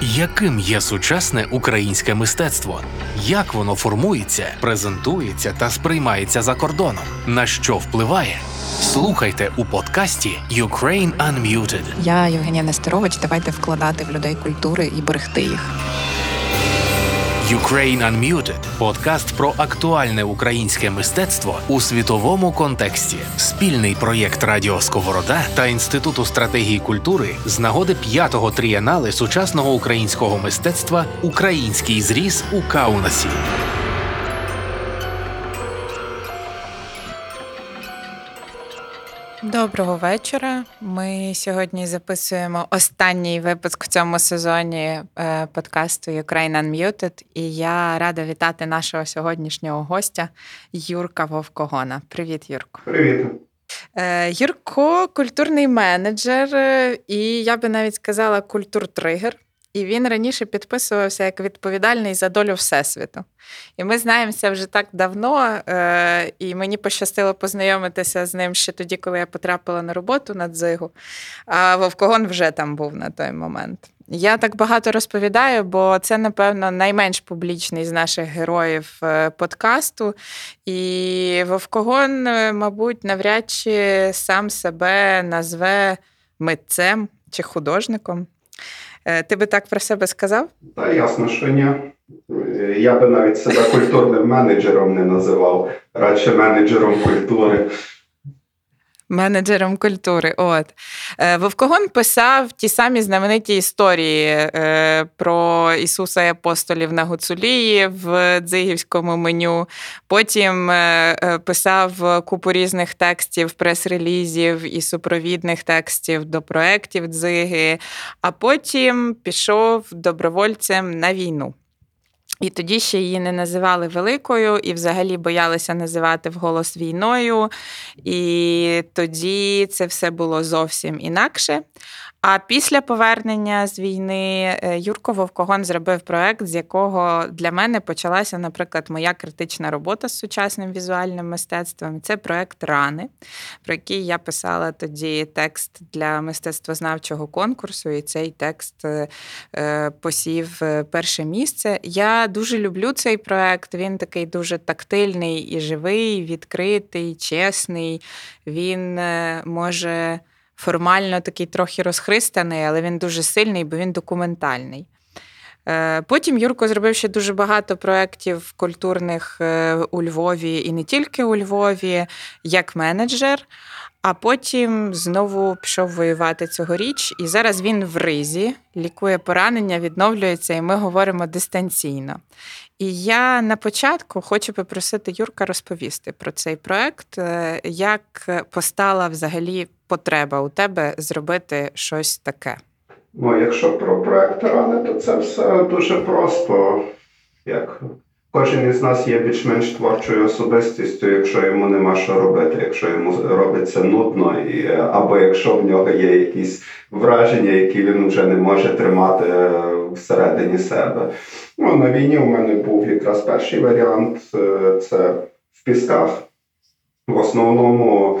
Яким є сучасне українське мистецтво? Як воно формується, презентується та сприймається за кордоном? На що впливає? Слухайте у подкасті Ukraine Unmuted. Я Євгенія Нестерович. Давайте вкладати в людей культури і берегти їх. Ukraine Unmuted – подкаст про актуальне українське мистецтво у світовому контексті. Спільний проєкт Радіо Сковорода та Інституту стратегії культури з нагоди п'ятого трієнали сучасного українського мистецтва Український зріз у Каунасі. Доброго вечора. Ми сьогодні записуємо останній випуск в цьому сезоні е, подкасту Ukraine Unmuted. І я рада вітати нашого сьогоднішнього гостя Юрка Вовкогона. Привіт, Юрко. Привіт. Е, Юрко культурний менеджер, е, і я би навіть сказала культуртригер. І він раніше підписувався як відповідальний за долю Всесвіту. І ми знаємося вже так давно, е, і мені пощастило познайомитися з ним ще тоді, коли я потрапила на роботу на дзигу. А Вовкогон вже там був на той момент. Я так багато розповідаю, бо це, напевно, найменш публічний з наших героїв е, подкасту. І Вовкогон, е, мабуть, навряд чи сам себе назве митцем чи художником. Е, ти би так про себе сказав? Та ясно, що ні. Я би навіть себе культурним менеджером не називав, радше менеджером культури менеджером культури. От е, Вовкогон писав ті самі знамениті історії е, про Ісуса і апостолів на Гуцулії в дзигівському меню. Потім е, писав купу різних текстів, прес-релізів і супровідних текстів до проєктів дзиги, а потім пішов добровольцем на війну. І тоді ще її не називали великою, і взагалі боялися називати вголос війною. І тоді це все було зовсім інакше. А після повернення з війни е, Юрко Вовкогон зробив проект, з якого для мене почалася, наприклад, моя критична робота з сучасним візуальним мистецтвом. Це проект Рани, про який я писала тоді текст для мистецтвознавчого конкурсу, і цей текст е, е, посів перше місце. Я дуже люблю цей проект. Він такий дуже тактильний і живий, відкритий, чесний. Він може формально такий трохи розхристаний, але він дуже сильний, бо він документальний. Е, потім Юрко зробив ще дуже багато проєктів культурних е, у Львові і не тільки у Львові, як менеджер. А потім знову пішов воювати цьогоріч, і зараз він в ризі, лікує поранення, відновлюється, і ми говоримо дистанційно. І я на початку хочу попросити Юрка розповісти про цей проект, е, як постала взагалі потреба у тебе зробити щось таке. Ну, якщо про проект рани, то це все дуже просто. Як Кожен із нас є більш-менш творчою особистістю, якщо йому нема що робити, якщо йому робиться нудно, і, або якщо в нього є якісь враження, які він вже не може тримати е, всередині себе. Ну, На війні у мене був якраз перший варіант е, це в пісках. В основному е,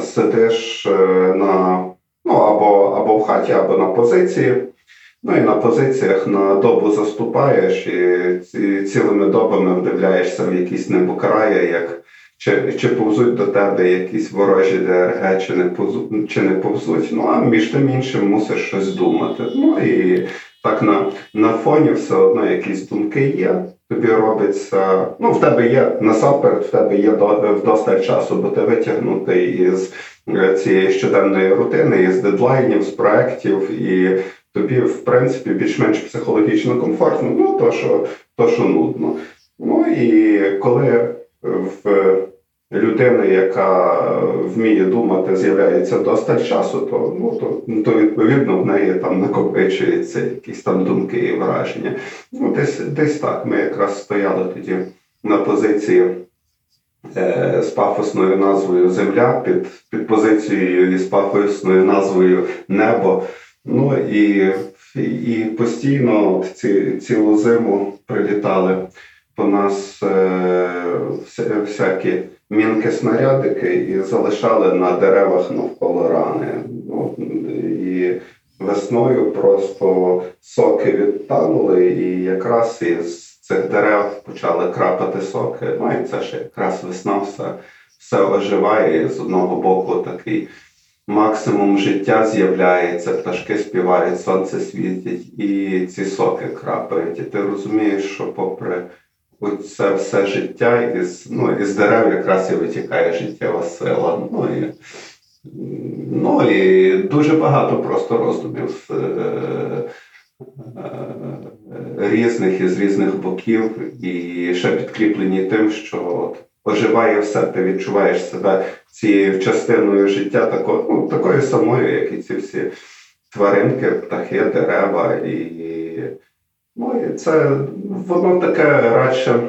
сидиш е, на ну, або, або в хаті, або на позиції. Ну і на позиціях на добу заступаєш і цілими добами вдивляєшся в якісь небокраї, як чи чи повзуть до тебе якісь ворожі ДРГ, чи не повзуть, чи не повзуть. Ну а між тим іншим мусиш щось думати. Ну і так на на фоні все одно якісь думки є. Тобі робиться, ну в тебе є насамперед, в тебе є вдосталь часу, бо ти витягнутий із е, цієї щоденної рутини, із дедлайнів, з проєктів і тобі, в принципі, більш-менш психологічно комфортно, ну то, що то, що нудно. Ну і коли в людини, яка вміє думати, з'являється достатньо часу, то ну, то, то відповідно в неї там накопичуються якісь там думки і враження. Ну, Десь десь так. Ми якраз стояли тоді на позиції. Е, з пафосною назвою Земля під під позицією і з пафосною назвою Небо. Ну і і постійно от ці, цілу зиму прилітали по нас е, всякі мінки снарядики і залишали на деревах навколо рани. І весною просто соки відтанули, і якраз із цих дерев почали крапати соки. Ну і це ще якраз весна все, все оживає. І з одного боку такий максимум життя з'являється, пташки співають, сонце світить, і ці соки крапають. І ти розумієш, що попри це все життя, із, ну, із дерев якраз і витікає життєва сила. Ну і, ну, і дуже багато просто роздумів е, е, різних із різних боків, і ще підкріплені тим, що оживає все, ти відчуваєш себе цією частиною життя, тако, ну, такою самою, як і ці всі тваринки, птахи, дерева. І, ну, і це воно таке радше.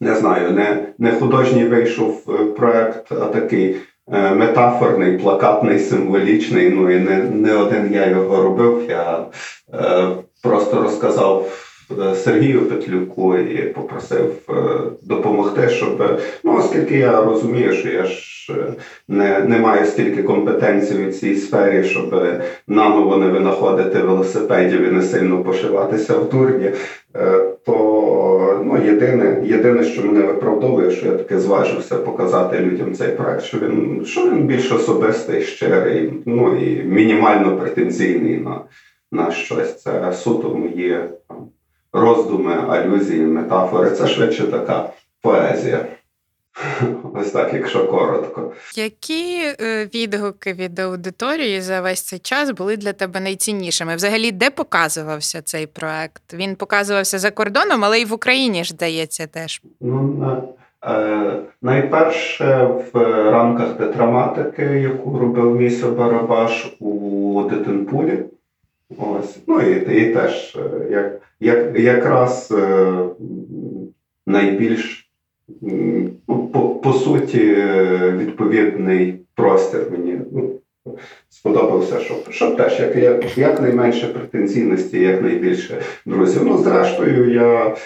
Не знаю, не не художній вийшов е, проект, а такий е, метафорний, плакатний, символічний. Ну і не не один я його робив. Я е, просто розказав Сергію Петлюку і попросив е, допомогти, щоб ну, оскільки я розумію, що я ж е, не не маю стільки компетенцій у цій сфері, щоб наново не винаходити велосипедів і не сильно пошиватися в дурні, то ну, єдине, єдине, що мене виправдовує, що я таки зважився показати людям цей проект, що він що він більш особистий, щирий, ну і мінімально претензійний на на щось. Це суто мої роздуми, алюзії, метафори. Це швидше така поезія. Ось так, якщо коротко. Які е, відгуки від аудиторії за весь цей час були для тебе найціннішими? Взагалі, де показувався цей проект? Він показувався за кордоном, але й в Україні ж здається теж. Ну, е, найперше в рамках тетраматики, яку робив Місо Барабаш у Дитинпулі. Ось. Ну і і теж е, як, як, якраз е, найбільш ну, по, по суті відповідний простір мені ну, сподобався, щоб щоб теж як, як, як найменше претензійності, як найбільше друзів. Ну, зрештою, я,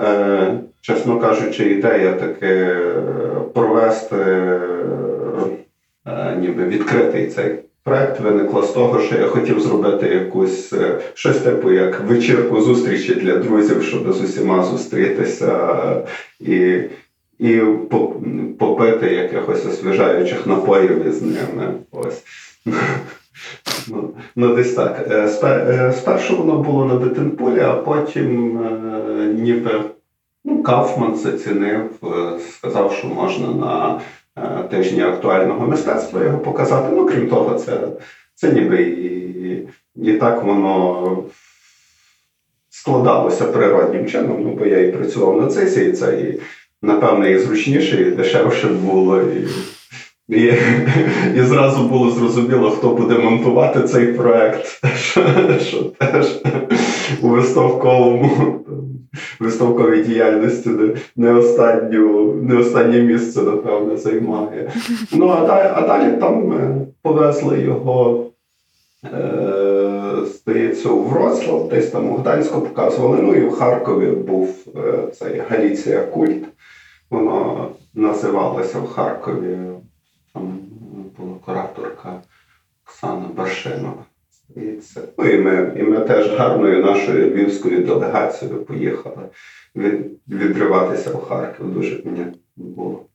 е, чесно кажучи, ідея таки провести ніби відкритий цей. Проект виникло з того, що я хотів зробити якусь е, щось типу як вечірку зустрічі для друзів, щоб з усіма зустрітися і і попити якихось освіжаючих напоїв із ними. Ось. Ну, ну, десь так. Е, е, спершу воно було на Дитинполі, а потім ніби ну, Кафман зацінив, сказав, що можна на Е, тижні актуального мистецтва його показати. Ну, крім того, це це ніби і, і так воно складалося природнім чином, ну, бо я і працював на цисі, і це і, напевне, і зручніше, і дешевше було. І, і, і зразу було зрозуміло, хто буде монтувати цей проект, що, теж у виставковому виставковій діяльності не останню, не останнє місце, напевне, займає. Ну, а далі, а далі там е, повезли його, е, здається, у Вроцлав, десь там у Гданську показували. Ну і в Харкові був е, цей Галіція Культ. Воно називалося в Харкові. Там була кураторка Оксана Баршинова. І це. Ну і ми і ми теж гарною нашою львівською делегацією поїхали від, відриватися в Харків. Дуже мені було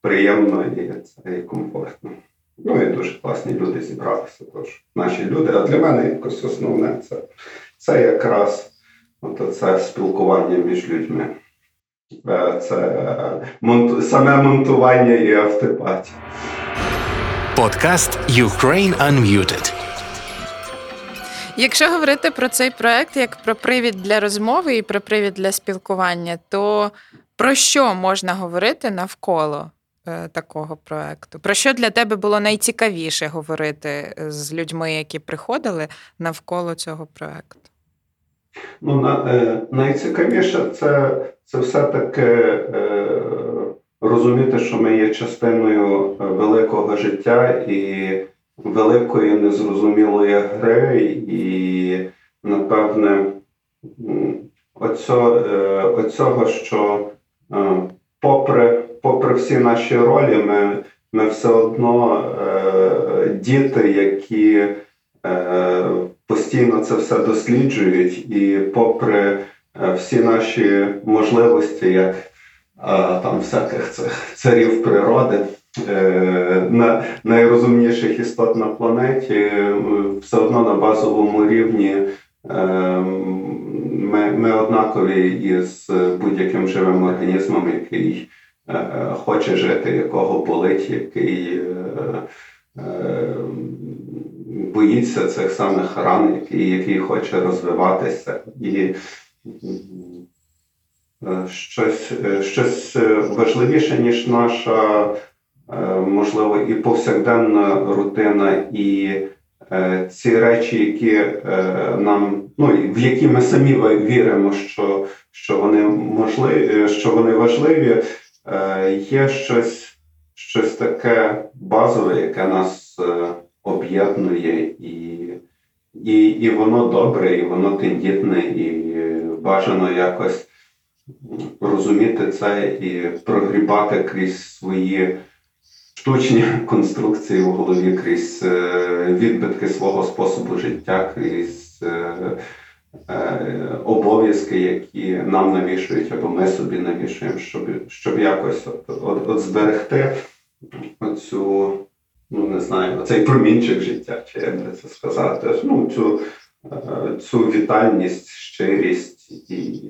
приємно і це і комфортно. Ну і дуже класні люди зібралися. Тож наші люди. А для мене якось основне це це якраз от це спілкування між людьми. Е, це монту, саме монтування і автопатія. Подкаст Ukraine Unmuted. Якщо говорити про цей проект як про привід для розмови і про привід для спілкування, то про що можна говорити навколо е, такого проекту? Про що для тебе було найцікавіше говорити з людьми, які приходили навколо цього проекту? Ну, е, найцікавіше це це все-таки е, розуміти, що ми є частиною великого життя і великої незрозумілої гри, і, напевне, оцього, е, оцього що е, попри попри всі наші ролі, ми ми все одно е, діти, які е, постійно це все досліджують, і попри е, всі наші можливості, як е, там всяких цих царів природи, е, на найрозумніших істот на планеті, е, все одно на базовому рівні. е, Ми, ми однакові із будь-яким живим організмом, який е, хоче жити, якого болить, який е, е, боїться цих самих ран, який, який хоче розвиватися. І е, щось, е, щось важливіше, ніж наша, е, можливо, і повсякденна рутина, і е, ці речі, які е, нам, ну, в які ми самі віримо, що, що вони можливі, що вони важливі, е, є щось, щось таке базове, яке нас е, об'єднує, і, і, і воно добре, і воно тендітне, і бажано якось розуміти це і прогрібати крізь свої штучні конструкції в голові, крізь е, відбитки свого способу життя, крізь е, е, обов'язки, які нам навішують, або ми собі навішуємо, щоб, щоб якось от, от, от зберегти оцю, ну не знаю, цей промінчик життя, чи як це сказати, ну, цю, е, цю вітальність, щирість і,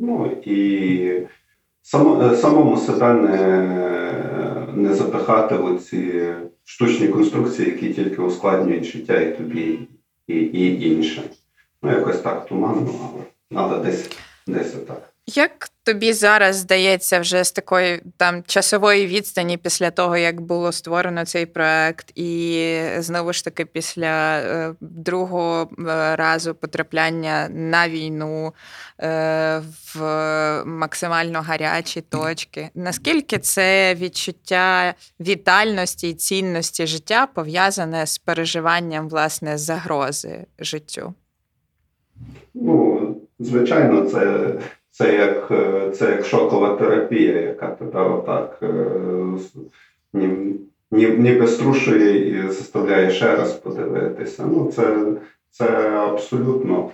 ну, і само, е, самому себе не, не запихати в ці штучні конструкції, які тільки ускладнюють життя і тобі, і, і інше. Ну, якось так туманно, але, але десь, десь отак. Як тобі зараз здається, вже з такої там часової відстані після того, як було створено цей проект, і знову ж таки після е, другого е, разу потрапляння на війну е, в максимально гарячі точки, наскільки це відчуття вітальності і цінності життя пов'язане з переживанням власне загрози життю? Ну, звичайно, це, це, як, е, це як шокова терапія, яка тебе отак е, ні- ні- ніби струшує і заставляє ще раз подивитися. Ну, це, це абсолютно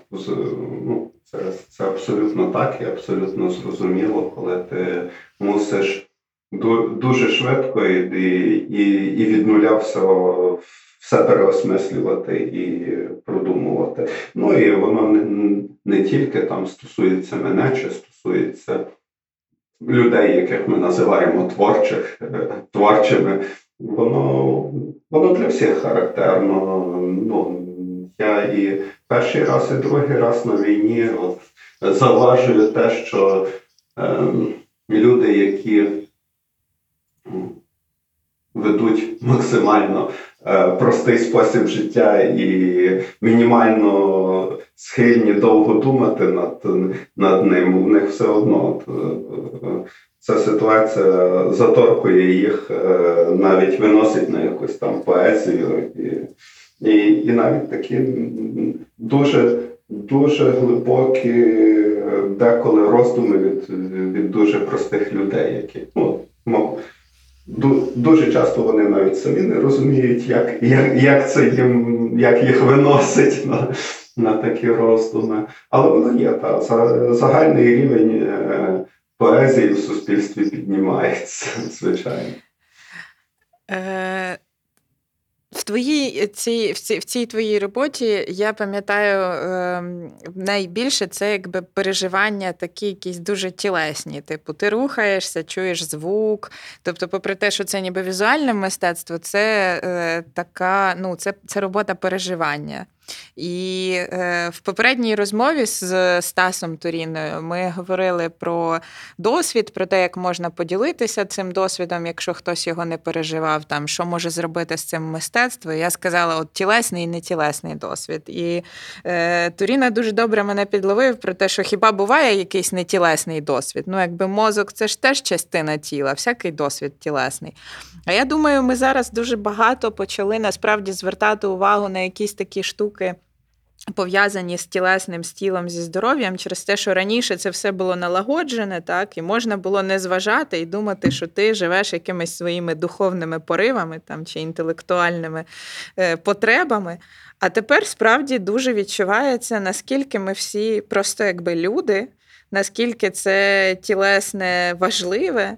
ну, це, це абсолютно так і абсолютно зрозуміло, коли ти мусиш ду- дуже швидко і, і, і від нуля все, все переосмислювати і продумувати. Ну і воно не, не тільки там стосується мене, чи стосується людей, яких ми називаємо творчих, е, творчими. Воно, воно для всіх характерно. Ну, я і перший раз, і другий раз на війні от, заважую те, що е, люди, які ведуть максимально е, простий спосіб життя і мінімально схильні довго думати над, над ним, у них все одно е, ця ситуація заторкує їх, е, навіть виносить на якусь там поезію. І, і, і навіть такі дуже, дуже глибокі деколи роздуми від, від дуже простих людей, які ну, Дуже часто вони навіть самі не розуміють, як, як, як це їм, як їх виносить на, на такі роздуми. Але воно є, та загальний рівень е, поезії в суспільстві піднімається, звичайно. Е, в твоїй цій, в цій, в цій твоїй роботі я пам'ятаю е, найбільше це якби переживання такі якісь дуже тілесні. Типу, ти рухаєшся, чуєш звук. Тобто, попри те, що це ніби візуальне мистецтво, це е, така, ну, це, це робота переживання. І е, в попередній розмові з Стасом Туріною ми говорили про досвід, про те, як можна поділитися цим досвідом, якщо хтось його не переживав, там що може зробити з цим мистецтво. Я сказала: от тілесний і нетілесний досвід. І е, Туріна дуже добре мене підловив про те, що хіба буває якийсь нетілесний досвід? Ну, якби мозок це ж теж частина тіла, всякий досвід тілесний. А я думаю, ми зараз дуже багато почали насправді звертати увагу на якісь такі штуки. Пов'язані з тілесним з тілом, зі здоров'ям через те, що раніше це все було налагоджене, так і можна було не зважати і думати, що ти живеш якимись своїми духовними поривами там чи інтелектуальними е, потребами. А тепер справді дуже відчувається, наскільки ми всі просто якби люди, наскільки це тілесне важливе,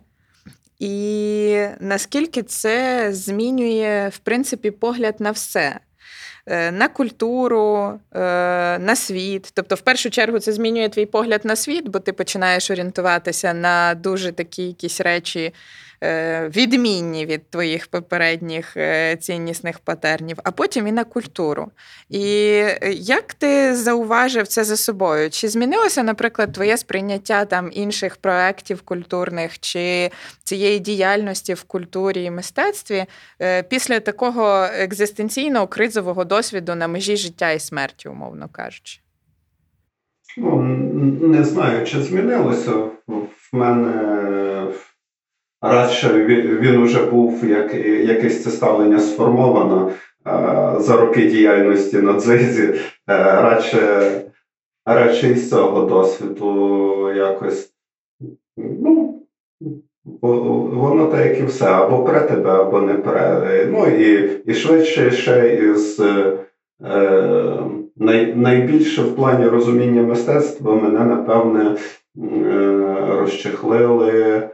і наскільки це змінює в принципі погляд на все. Е, на культуру, е, на світ. Тобто, в першу чергу, це змінює твій погляд на світ, бо ти починаєш орієнтуватися на дуже такі якісь речі, відмінні від твоїх попередніх е, ціннісних патернів, а потім і на культуру. І як ти зауважив це за собою? Чи змінилося, наприклад, твоє сприйняття там інших проєктів культурних чи цієї діяльності в культурі і мистецтві е, після такого екзистенційного кризового досвіду на межі життя і смерті, умовно кажучи? Ну, Не знаю, чи змінилося. В мене радше він вже був як якесь це ставлення сформовано за роки діяльності на дзизі, е, радше радше із цього досвіду якось. ну, Воно так, як і все, або пре тебе, або не пре. Ну і і швидше ще із е, най, найбільше в плані розуміння мистецтва мене, напевне, е, розчехлили Е,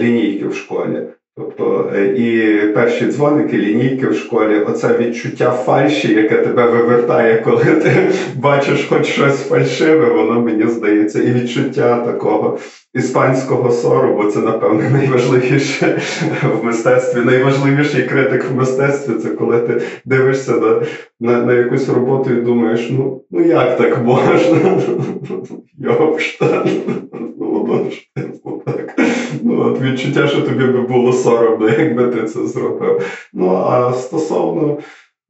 лінійки в школі. Тобто е, і перші дзвоники, лінійки в школі, оце відчуття фальші, яке тебе вивертає, коли ти бачиш хоч щось фальшиве, воно мені здається, і відчуття такого іспанського сору, бо це, напевне, найважливіше в мистецтві. Найважливіший критик в мистецтві це коли ти дивишся на на, на якусь роботу і думаєш, ну ну як так можна? Йовшта. Ну, воно ж типу так. От Відчуття, що тобі би було соромно, якби ти це зробив. Ну, а стосовно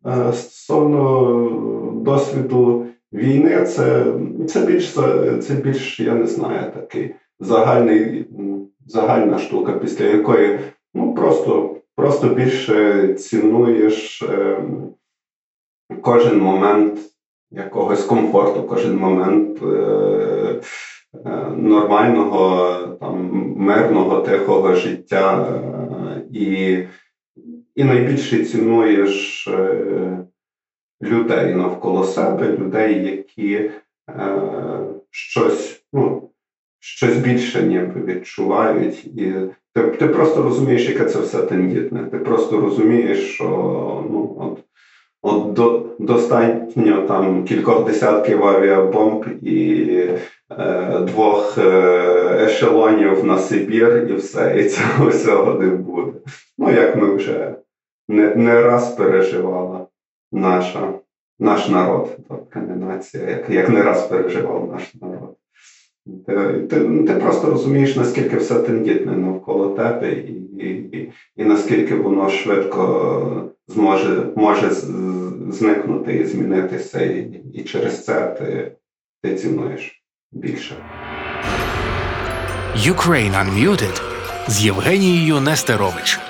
е, стосовно досвіду війни, це це більш, це більш, я не знаю, такий загальний, загальна штука, після якої ну, просто просто більше цінуєш е, кожен момент якогось комфорту, кожен момент. Е, нормального, там, мирного, тихого життя, е, і і найбільше цінуєш е, людей навколо себе, людей, які щось ну, щось більше ніби відчувають. І ти, ти просто розумієш, яке це все тендітне. Ти просто розумієш, що ну, от, от до, достатньо там кількох десятків авіабомб і Е, двох е, ешелонів на Сибір і все, і цього всього не буде. Ну, як ми вже не не раз переживала наша, наш народ, тобто не нація, як як не раз переживав наш народ. Ти, ти ти, просто розумієш, наскільки все тендітне навколо тебе, і і, і, і наскільки воно швидко зможе може зникнути і змінитися, і, і через це ти, ти цінуєш більше. Ukraine Unmuted з Євгенією Нестерович.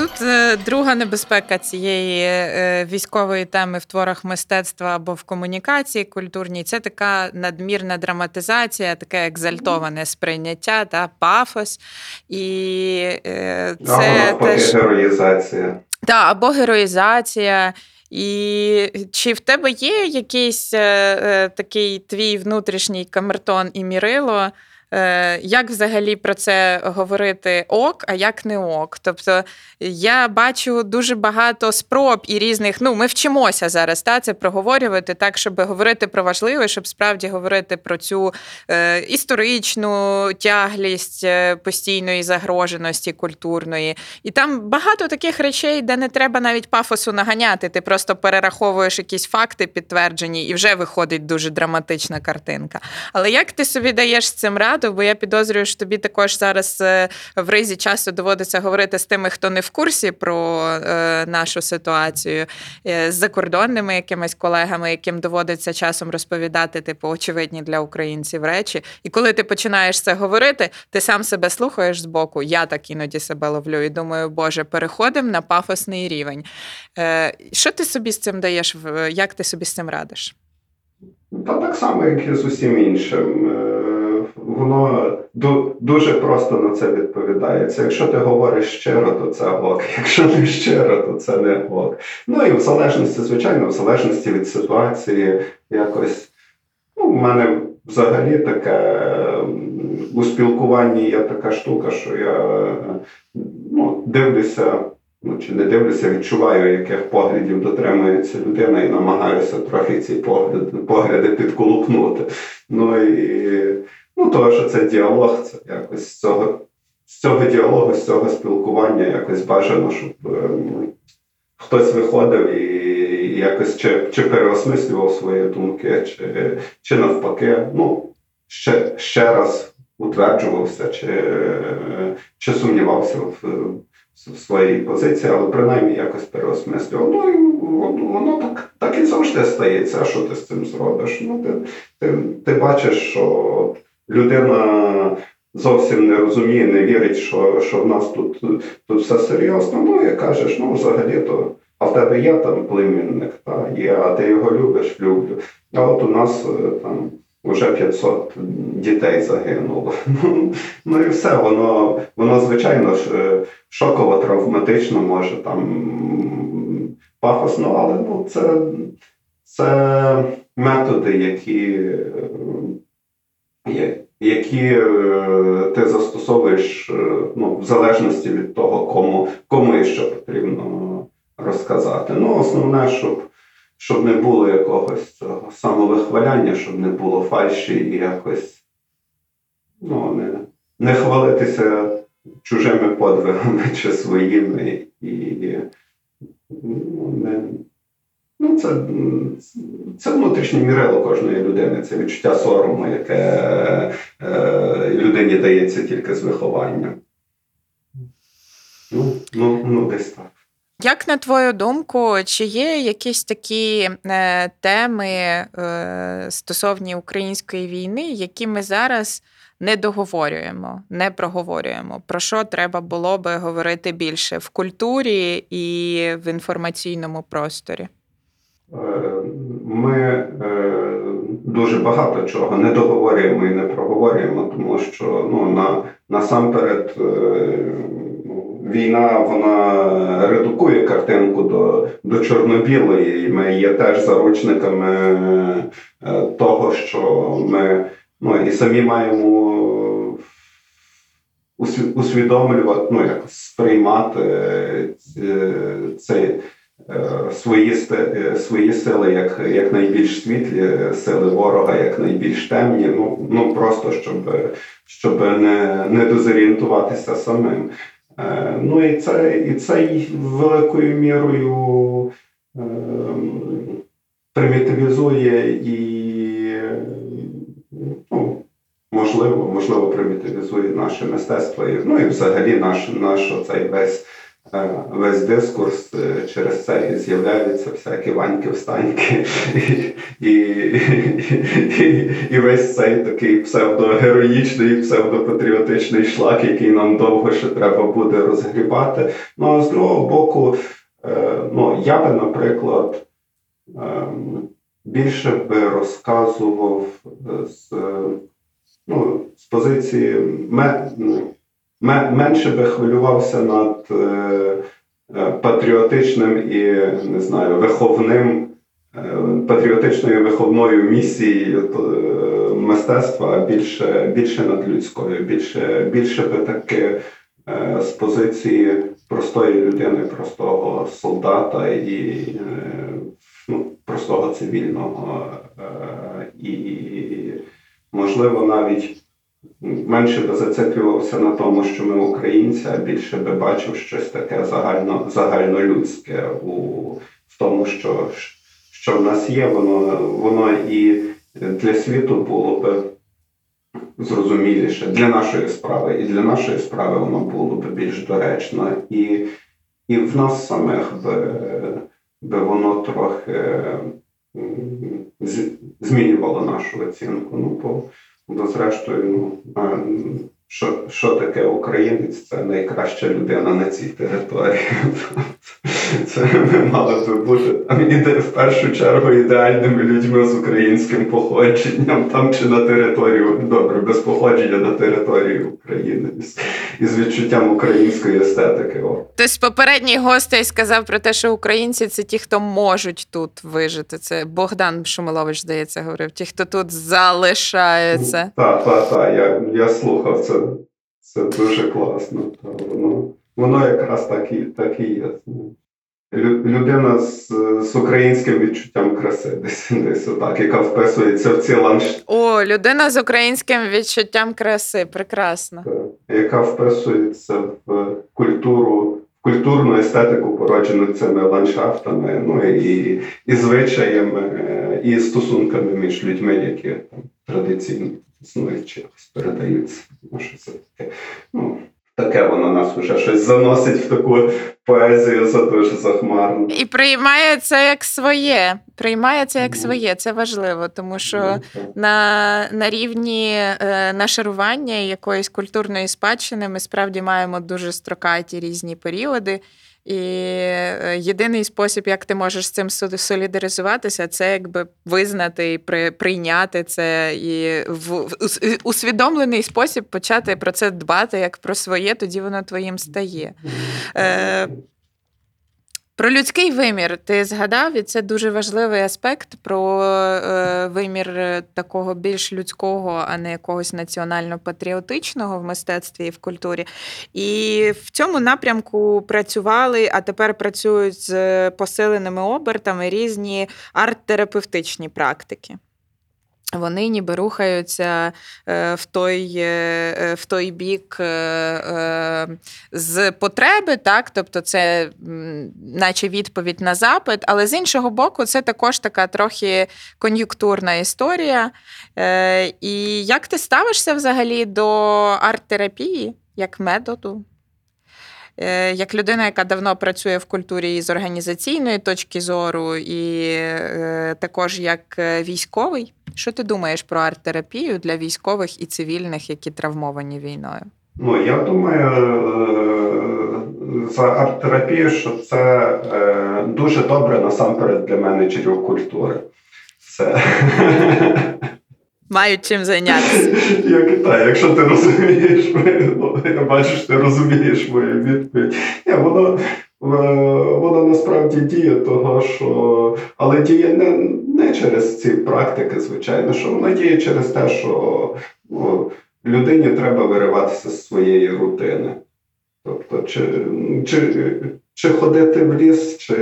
Тут е, друга небезпека цієї е, військової теми в творах мистецтва або в комунікації культурній це така надмірна драматизація, таке екзальтоване сприйняття та пафос. І е, це або теж... героїзація. Так, або героїзація. І чи в тебе є якийсь е, е, такий твій внутрішній камертон і мірило? Е, як взагалі про це говорити ок, а як не ок? Тобто я бачу дуже багато спроб і різних. Ну, ми вчимося зараз та це проговорювати так, щоб говорити про важливе, щоб справді говорити про цю е, історичну тяглість е, постійної загроженості культурної. І там багато таких речей, де не треба навіть пафосу наганяти. Ти просто перераховуєш якісь факти підтверджені, і вже виходить дуже драматична картинка. Але як ти собі даєш з цим раду? Натовп, бо я підозрюю, що тобі також зараз е, в ризі часу доводиться говорити з тими, хто не в курсі про е, нашу ситуацію, е, з закордонними якимись колегами, яким доводиться часом розповідати, типу, очевидні для українців речі. І коли ти починаєш це говорити, ти сам себе слухаєш збоку. Я так іноді себе ловлю і думаю, Боже, переходимо на пафосний рівень. Що ти собі з цим даєш? Як ти собі з цим радиш? Та так само, як і з усім іншим. Воно дуже просто на це відповідається. Якщо ти говориш щиро, то це ок. Якщо не щиро, то це не ок. Ну і в залежності, звичайно, в залежності від ситуації, якось ну, в мене взагалі таке у спілкуванні є така штука, що я ну, дивлюся. Ну, чи не дивлюся, відчуваю, яких поглядів дотримується людина, і намагаюся трохи ці погляди, погляди підколупнути. Ну і ну, того, що це діалог, це якось з цього, з цього діалогу, з цього спілкування якось бажано, щоб ем, хтось виходив і, якось чи, чи переосмислював свої думки, чи, чи навпаки, ну, ще, ще раз утверджувався, чи, чи сумнівався в в своїй позиції, але принаймні якось переосмислював. Ну і воно так, так і завжди стається. Що ти з цим зробиш? Ну, ти, ти, ти бачиш, що людина зовсім не розуміє, не вірить, що, що в нас тут, тут все серйозно. Ну і кажеш, ну взагалі то. А в тебе є там племінник, та, є, а ти його любиш, люблю. А от у нас е, там вже 500 дітей загинуло. Ну, і все, воно, воно звичайно ж е, шоково, травматично, може там пафосно, але ну, це, це методи, які, які е, ти застосовуєш е, ну, в залежності від того, кому, кому і що потрібно розказати. Ну, основне, щоб щоб не було якогось цього самовихваляння, щоб не було фальші і якось ну, не, не хвалитися чужими подвигами чи своїми. І, ну, не, ну, це, це внутрішнє мірило кожної людини, це відчуття сорому, яке е, людині дається тільки з вихованням. Ну, ну, ну десь так. Як на твою думку, чи є якісь такі е, теми е, стосовні української війни, які ми зараз не договорюємо, не проговорюємо? Про що треба було би говорити більше в культурі і в інформаційному просторі? Ми е, дуже багато чого не договорюємо і не проговорюємо, тому що ну, на, насамперед. Е, війна вона редукує картинку до до чорно-білої, і ми є теж заручниками е, того, що ми ну, і самі маємо усвідомлювати, ну, якось сприймати е, цей. Свої свої сили як як найбільш світлі, сили ворога, як найбільш темні. Ну ну просто щоб щоб не не дезорієнтуватися самим. Е, ну і це і це великою мірою е, примітивізує і ну, можливо, можливо, примітивізує наше мистецтво. Ну і взагалі наш, наш оцей весь. Е, весь дискурс через це і з'являються всякі ваньки встаньки і, і, і, весь цей такий псевдогероїчний, псевдопатріотичний шлак, який нам довго ще треба буде розгрібати. Ну а з другого боку, е, ну, я би, наприклад, ем, більше би розказував з, ну, з позиції менше би хвилювався над е, е, патріотичним і не знаю, виховним, е, патріотичною виховною місією мистецтва, більше більше над людською, більше більше би таки з позиції простої людини, простого солдата і ну, простого цивільного. І, можливо, навіть менше би зациклювався на тому, що ми українці, а більше би бачив щось таке загально, загальнолюдське у в тому, що що в нас є, воно воно і для світу було би зрозуміліше для нашої справи. І для нашої справи воно було б більш доречно. І, і в нас самих би, би воно трохи змінювало нашу оцінку. Ну, бо, бо зрештою, ну, що що таке українець? Це найкраща людина на цій території. Це ми мали би бути іде в першу чергу ідеальними людьми з українським походженням, там чи на територію, добре, без походження на території України із відчуттям української естетики. Хтось з попередніх гостей сказав про те, що українці це ті, хто можуть тут вижити. Це Богдан Шумилович, здається, говорив, ті, хто тут залишається. Так, так, так, я я слухав це. Це дуже класно. Воно воно якраз так і так і є. Людина з з українським відчуттям краси, десь десь отак, яка вписується в ці ландшафти. О, людина з українським відчуттям краси, прекрасно. Так, яка вписується в культуру, культурну естетику, породжену цими ландшафтами, ну і і звичаями, і стосунками між людьми, які там традиційно існують чи передаються. Ну, що це таке. Ну, Таке воно нас вже щось заносить в таку поезію за дуже захмарну. І приймає це як своє. Приймає це як своє, це важливо, тому що на на рівні е, нашарування якоїсь культурної спадщини ми справді маємо дуже строкаті різні періоди. І е, єдиний спосіб, як ти можеш з цим солідаризуватися, це якби визнати і прийняти це і в усвідомлений спосіб почати про це дбати як про своє, тоді воно твоїм стає. Е, про людський вимір ти згадав, і це дуже важливий аспект про е, вимір такого більш людського, а не якогось національно-патріотичного в мистецтві і в культурі. І в цьому напрямку працювали, а тепер працюють з посиленими обертами різні арт-терапевтичні практики. Вони ніби рухаються е, в той е, е, в той бік з потреби, так, тобто це наче відповідь на запит, але з іншого боку, це також така трохи кон'юнктурна історія. І як ти ставишся взагалі до арт-терапії як методу? Як людина, яка давно працює в культурі з організаційної точки зору, і також як військовий? Що ти думаєш про арт-терапію для військових і цивільних, які травмовані війною? Ну, я думаю, е, за арт-терапію, що це е, дуже добре насамперед для менеджерів культури. Це Мають чим зайнятися. Як, так, Якщо ти розумієш, я бачу, що ти розумієш мою відповідь. Ні, воно воно насправді діє того, що але діє не не через ці практики, звичайно, що воно діє через те, що людині треба вириватися з своєї рутини. Тобто, чи чи, чи ходити в ліс, чи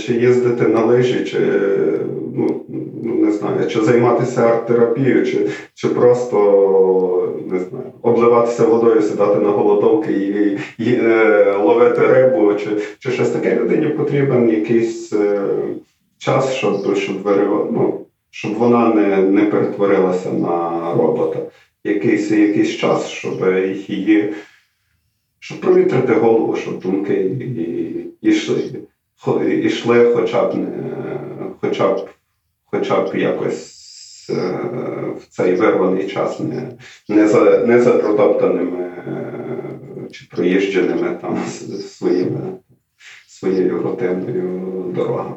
чи їздити на лижі, чи ну, ну не знаю, чи займатися арт-терапією, чи чи просто не знаю, обливатися водою, сідати на голодовки і, і е, ловити рибу, чи чи щось таке людині потрібен якийсь е, час, щоб щоб, ну, щоб вона не не перетворилася на робота. Якийсь якийсь час, щоб її щоб провітрити голову, щоб думки йшли, йшли хоча б хоча б хоча б якось е, в цей вирваний час не не, за не за протоптаними е, чи проїждженими там своїми своєю рутинною дорогами.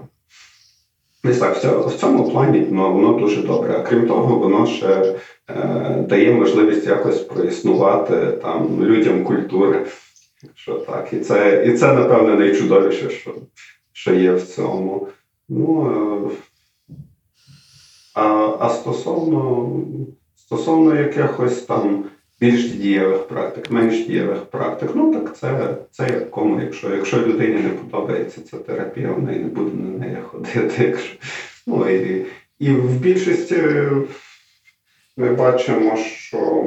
Десь так, в цьому плані ну, воно дуже добре. А крім того, воно ще е, дає можливість якось проіснувати там людям культури. Що так. І це, і це напевне, найчудовіше, що що є в цьому. Ну, е, а а стосовно стосовно якихось там більш дієвих практик, менш дієвих практик, ну так це це як кому. Якщо якщо людині не подобається ця терапія, вона і не буде на неї ходити. Якщо, ну, І і в більшості ми бачимо, що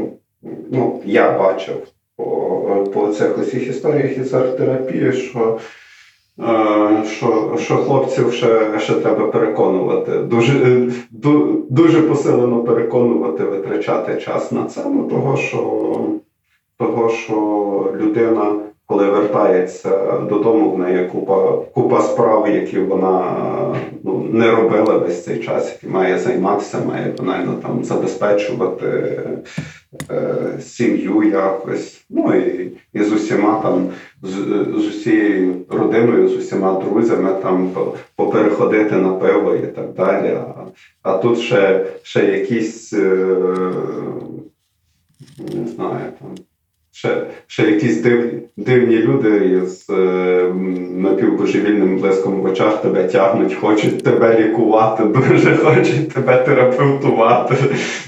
ну, я бачив по по цих усіх історіях із арт-терапії, що Е, Що, що хлопців ще, ще треба переконувати. Дуже, ду- дуже посилено переконувати, витрачати час на це. Ну, того, що, того, що людина, коли вертається додому, в неї купа, купа справ, які вона ну, не робила весь цей час, які має займатися, має банально там забезпечувати е, сім'ю якось. Ну і, і з усіма там, з, з усією родиною, з усіма друзями там попереходити на пиво і так далі. А, а тут ще, ще якісь, е, не знаю, там. Ще, ще якісь дивні, дивні люди з е, напівбожевільним блиском в очах тебе тягнуть, хочуть тебе лікувати, дуже хочуть тебе терапевтувати.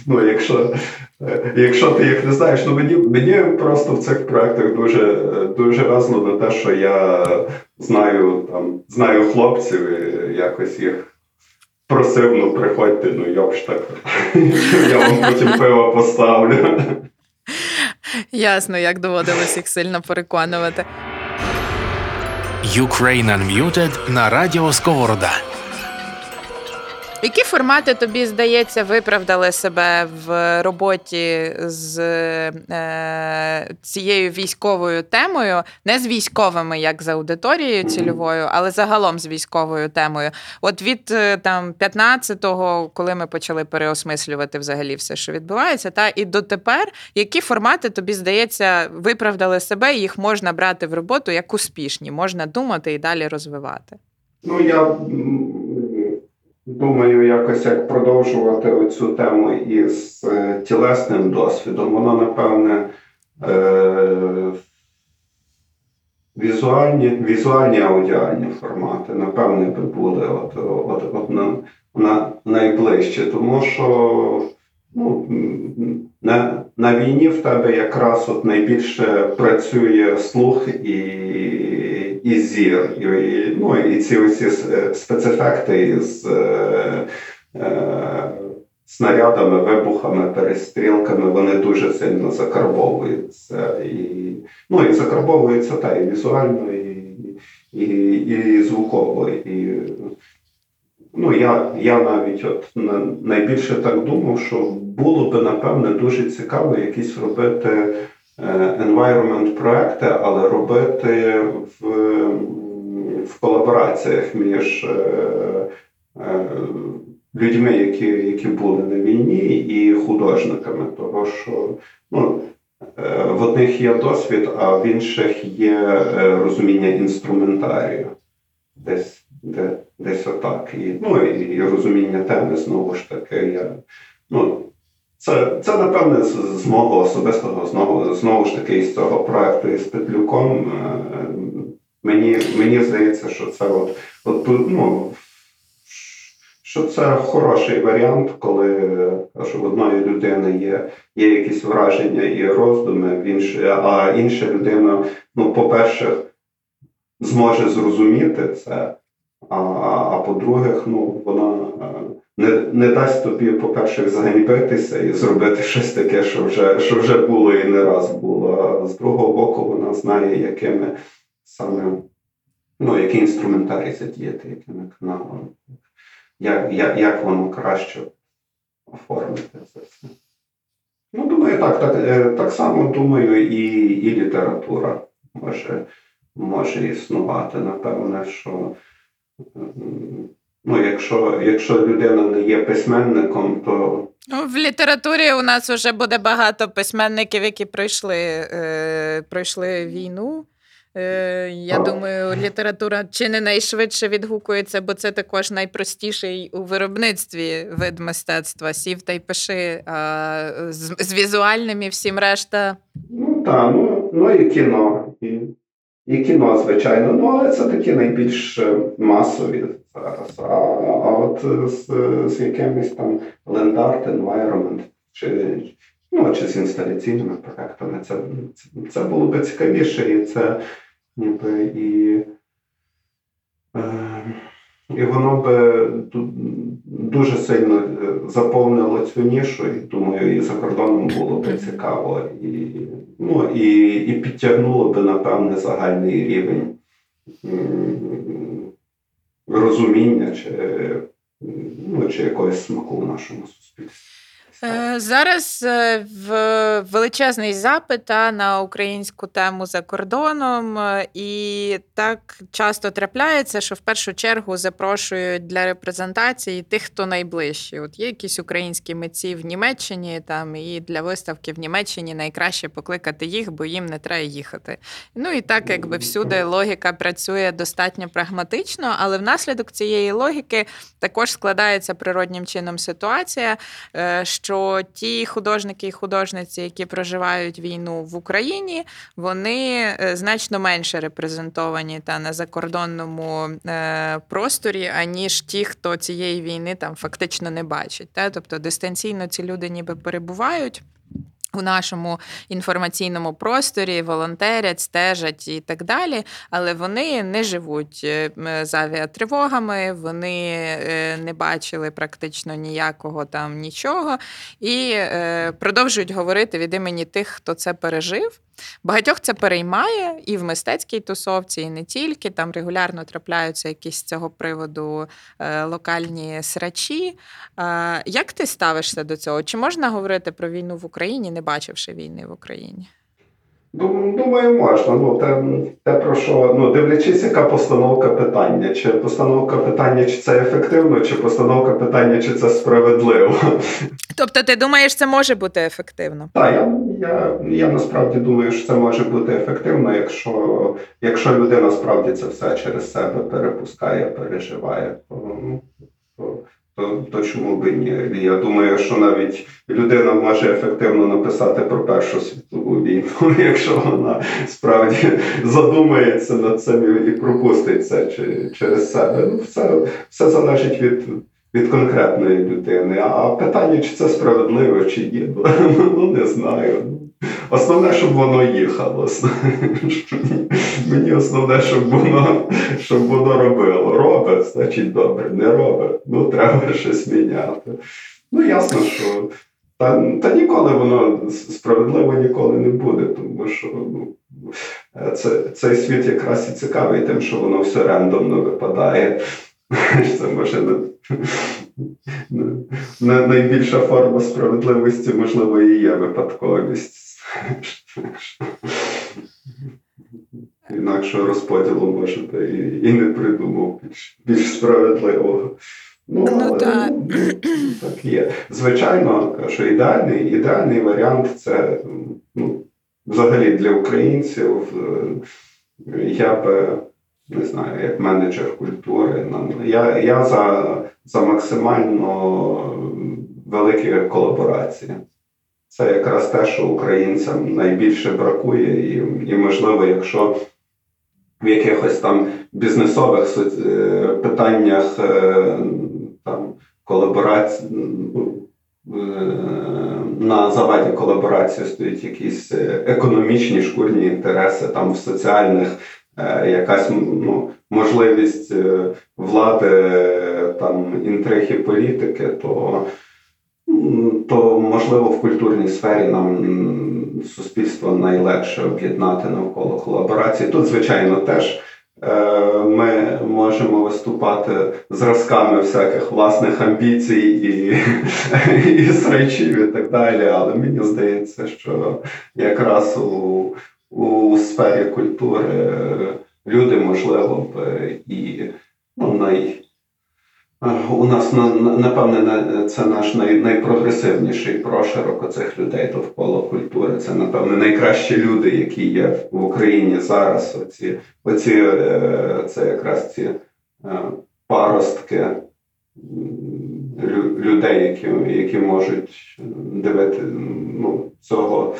Ну, якщо, е, якщо ти їх не знаєш, ну мені, мені просто в цих проектах дуже, дуже везло на те, що я знаю, там, знаю хлопців і якось їх. Просив, ну приходьте, ну йоп ж так. Я вам потім пиво поставлю. Ясно, як доводилось їх сильно переконувати. Ukraine Unmuted на радіо Сковорода. Які формати тобі здається виправдали себе в роботі з е, цією військовою темою, не з військовими, як з аудиторією цільовою, але загалом з військовою темою? От від е, там 15-го, коли ми почали переосмислювати взагалі все, що відбувається, та і дотепер, які формати тобі здається виправдали себе, і їх можна брати в роботу як успішні, можна думати і далі розвивати? Ну, я думаю, якось як продовжувати оцю тему із е, тілесним досвідом. Воно, напевне, е, візуальні, візуальні аудіальні формати, напевне, би були от, от, от на, на найближче, тому що ну, на, на війні в тебе якраз от найбільше працює слух і, і зір. І, ну, і ці оці спецефекти із е, е, снарядами, вибухами, перестрілками, вони дуже сильно закарбовуються. І, ну, і закарбовуються та і візуально, і, і, і звуково. І, Ну, я, я навіть от на- найбільше так думав, що було би, напевне, дуже цікаво якісь робити е, environment проекти, але робити в, в колабораціях між е, е, людьми, які, які були на війні, і художниками. Того, що ну, е, в одних є досвід, а в інших є е, розуміння інструментарію. Десь, де, десь отак. І, ну, і розуміння теми знову ж таки. Я, ну, це, це, напевне, з, з мого особистого знову, знову ж таки із цього проекту із Петлюком. е, Мені, мені здається, що це от, от ну, що це хороший варіант, коли е, що в одної людини є, є якісь враження і роздуми, в інш, а інша людина, ну, по-перше, зможе зрозуміти це, а, а по-друге, ну, вона е, не, не дасть тобі, по-перше, заганьбитися і зробити щось таке, що вже, що вже було і не раз було. А з другого боку, вона знає, якими саме ну, який інструментарій задіяти, якими каналами, як, як, як воно краще оформити це все. Ну, думаю, так, так, е, так само думаю, і, і література може, може існувати. Напевне, що ну, якщо, якщо людина не є письменником, то Ну, в літературі у нас вже буде багато письменників, які пройшли, е, пройшли війну. Е, я думаю, література чи не найшвидше відгукується, бо це також найпростіший у виробництві вид мистецтва. Сів та й пиши. А з, з візуальним і всім решта. Ну так, ну, ну і кіно. І, і кіно, звичайно. Ну, але це такі найбільш е, масові зараз. А, а от з, з якимись там art, environment, чи, ну, чи з інсталяційними проектами, це, це, було би цікавіше, і це ніби і. Е, і воно би дуже сильно е, заповнило цю нішу, і думаю, і за кордоном було би цікаво, і, ну і і підтягнуло би напевне загальний рівень розуміння чи, ну, чи якогось смаку в нашому суспільстві. Е, зараз е, в величезний запит на українську тему за кордоном, е, і так часто трапляється, що в першу чергу запрошують для репрезентації тих, хто найближчі. От є якісь українські митці в Німеччині, там і для виставки в Німеччині найкраще покликати їх, бо їм не треба їхати. Ну і так, якби всюди логіка працює достатньо прагматично, але внаслідок цієї логіки також складається природнім чином ситуація. що що ті художники і художниці, які проживають війну в Україні, вони е, значно менше репрезентовані та на закордонному е, просторі, аніж ті, хто цієї війни там фактично не бачить. Та? Тобто дистанційно ці люди ніби перебувають у нашому інформаційному просторі волонтерять, стежать і так далі, але вони не живуть е, з авіатривогами, вони е, не бачили практично ніякого там нічого і е, продовжують говорити від імені тих, хто це пережив. Багатьох це переймає і в мистецькій тусовці, і не тільки. Там регулярно трапляються якісь з цього приводу локальні срачі. Як ти ставишся до цього? Чи можна говорити про війну в Україні, не бачивши війни в Україні? Думаю, можна. Ну, те, те, про що ну, дивлячись, яка постановка питання. Чи постановка питання, чи це ефективно, чи постановка питання, чи це справедливо. Тобто, ти думаєш, це може бути ефективно? Так, я я, я насправді думаю, що це може бути ефективно, якщо якщо людина справді це все через себе перепускає, переживає. То, ну, то, то, чому би ні? Я думаю, що навіть людина може ефективно написати про Першу світову війну, якщо вона справді задумається над цим і пропустить це через себе. Ну, Все, все залежить від. Від конкретної людини, а питання, чи це справедливо, чи ні, ну не знаю. Основне, щоб воно їхало. Мені основне, щоб воно щоб воно робило. Робить, значить добре, не робить. Ну, треба щось міняти. Ну, ясно, що та, та ніколи воно справедливо ніколи не буде, тому що ну, це, цей світ якраз і цікавий, тим, що воно все рандомно випадає. Це може не найбільша форма справедливості, можливо, і є випадковість. Інакше розподілу може і, і не придумав більш, більш справедливого. Ну, ну але, так. Ну, так є. Звичайно, що ідеальний ідеальний варіант це ну, взагалі для українців. Е, я би не знаю, як менеджер культури. Я я за, за максимально великі колаборації. Це якраз те, що українцям найбільше бракує, і, і можливо, якщо в якихось там бізнесових е, питаннях е, там колаборації ну, е, на заваді колаборації стоять якісь економічні шкурні інтереси там в соціальних, якась ну, можливість влади там інтриги політики, то то можливо в культурній сфері нам суспільство найлегше об'єднати навколо колаборації. Тут, звичайно, теж е, ми можемо виступати зразками всяких власних амбіцій і і срачів і так далі. Але мені здається, що якраз у, у сфері культури люди можливо б і ну, най. У нас напевне це наш найпрогресивніший прошарок оцих людей довкола культури. Це напевне найкращі люди, які є в Україні зараз. Оці, оці е, це якраз ці е, паростки людей, які які можуть дивити ну, цього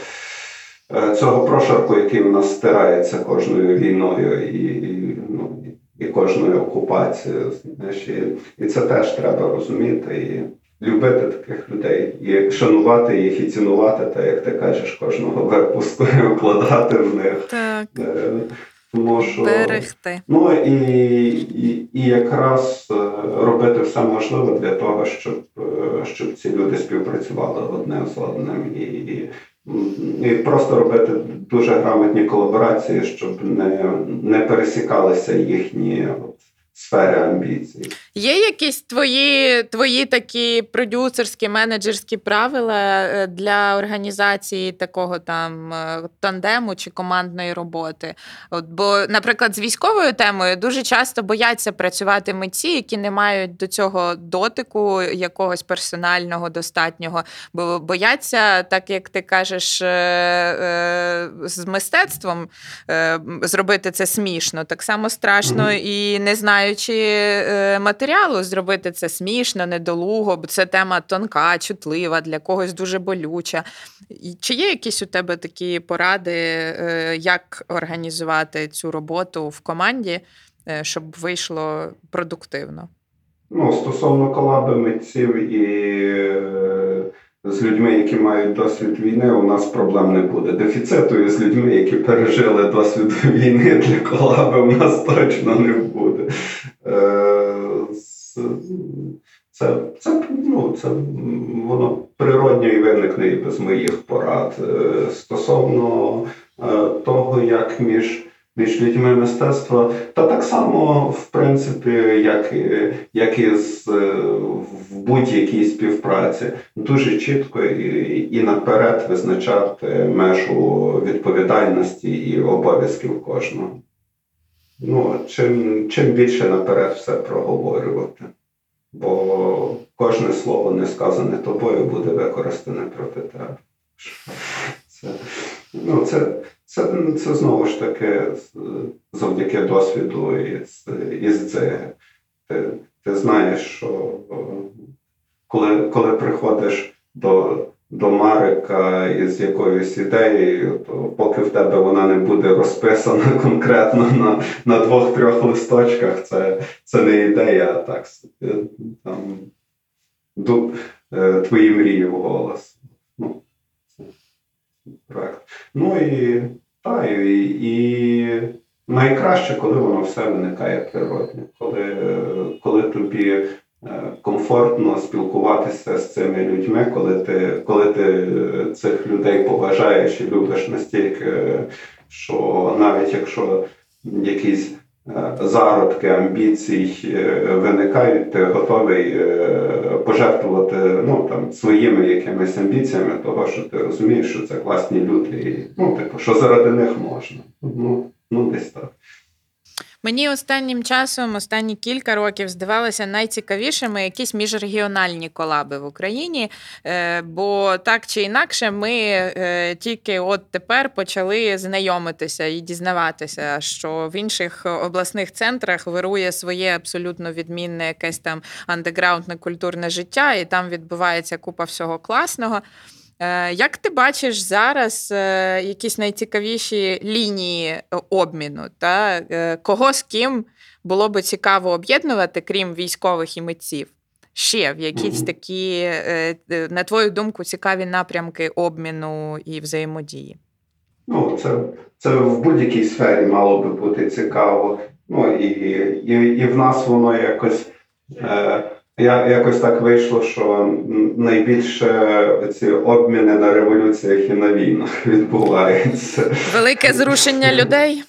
цього прошарку, який у нас стирається кожною війною і ну, і кожної окупації. Знаєш, і, і це теж треба розуміти і любити таких людей, і шанувати їх, і цінувати, так як ти кажеш, кожного випуску і вкладати в них. Так. Е, тому що, Берегти. Ну і, і і, якраз е, робити все можливе для того, щоб е, щоб ці люди співпрацювали одне з одним і, і і просто робити дуже грамотні колаборації, щоб не не пересікалися їхні от, сфери амбіцій. Є якісь твої твої такі продюсерські менеджерські правила е, для організації такого там е, тандему чи командної роботи? От, Бо, наприклад, з військовою темою дуже часто бояться працювати митці, які не мають до цього дотику якогось персонального, достатнього, бо бояться, так як ти кажеш, е, з мистецтвом зробити це смішно, так само страшно і не знаючи матеріалу матеріалу зробити це смішно, недолуго, бо це тема тонка, чутлива, для когось дуже болюча. Чи є якісь у тебе такі поради, е, як організувати цю роботу в команді, е, щоб вийшло продуктивно? Ну, Стосовно колаби митців і е, з людьми, які мають досвід війни, у нас проблем не буде. Дефіциту з людьми, які пережили досвід війни для колаби, у нас точно не буде. Це це, ну, це воно природньо і виникне і без моїх порад. Е, стосовно е, того, як між між людьми мистецтва, та так само, в принципі, як як і з, в будь-якій співпраці, дуже чітко і, і наперед визначати межу відповідальності і обов'язків кожного. Ну, Чим, Чим більше наперед все проговорювати бо кожне слово не сказане тобою буде використане проти тебе. Це ну, це, це, це знову ж таки завдяки досвіду із із дзиги. Ти, ти знаєш, що коли, коли приходиш до до Марика із якоюсь ідеєю, то поки в тебе вона не буде розписана конкретно на на двох-трьох листочках, це це не ідея, а так там до, е, твої мрії в голос. Ну, проект. Ну і та, і, і найкраще, коли воно все виникає природне, коли, коли тобі. Е, комфортно спілкуватися з цими людьми, коли ти коли ти цих людей поважаєш і любиш настільки, що навіть якщо якісь е, зародки амбіцій е, виникають, ти готовий пожертвувати ну, там, своїми якимись амбіціями, того що ти розумієш, що це класні люди, і ну, типу, що заради них можна. Ну, Ну, десь так. Мені останнім часом, останні кілька років, здавалося найцікавішими якісь міжрегіональні колаби в Україні. Е, бо так чи інакше, ми е, тільки от тепер почали знайомитися і дізнаватися, що в інших обласних центрах вирує своє абсолютно відмінне якесь там андеграундне культурне життя, і там відбувається купа всього класного. Е, як ти бачиш зараз е, якісь найцікавіші лінії е, обміну? Та Кого з ким було би цікаво об'єднувати, крім військових і митців? Ще в якісь такі, на твою думку, цікаві напрямки обміну і взаємодії? Ну, це це в будь-якій сфері мало би бути цікаво. Ну і і, і в нас воно якось е, я якось так вийшло, що найбільше ці обміни на революціях і на війнах відбуваються. Велике зрушення людей.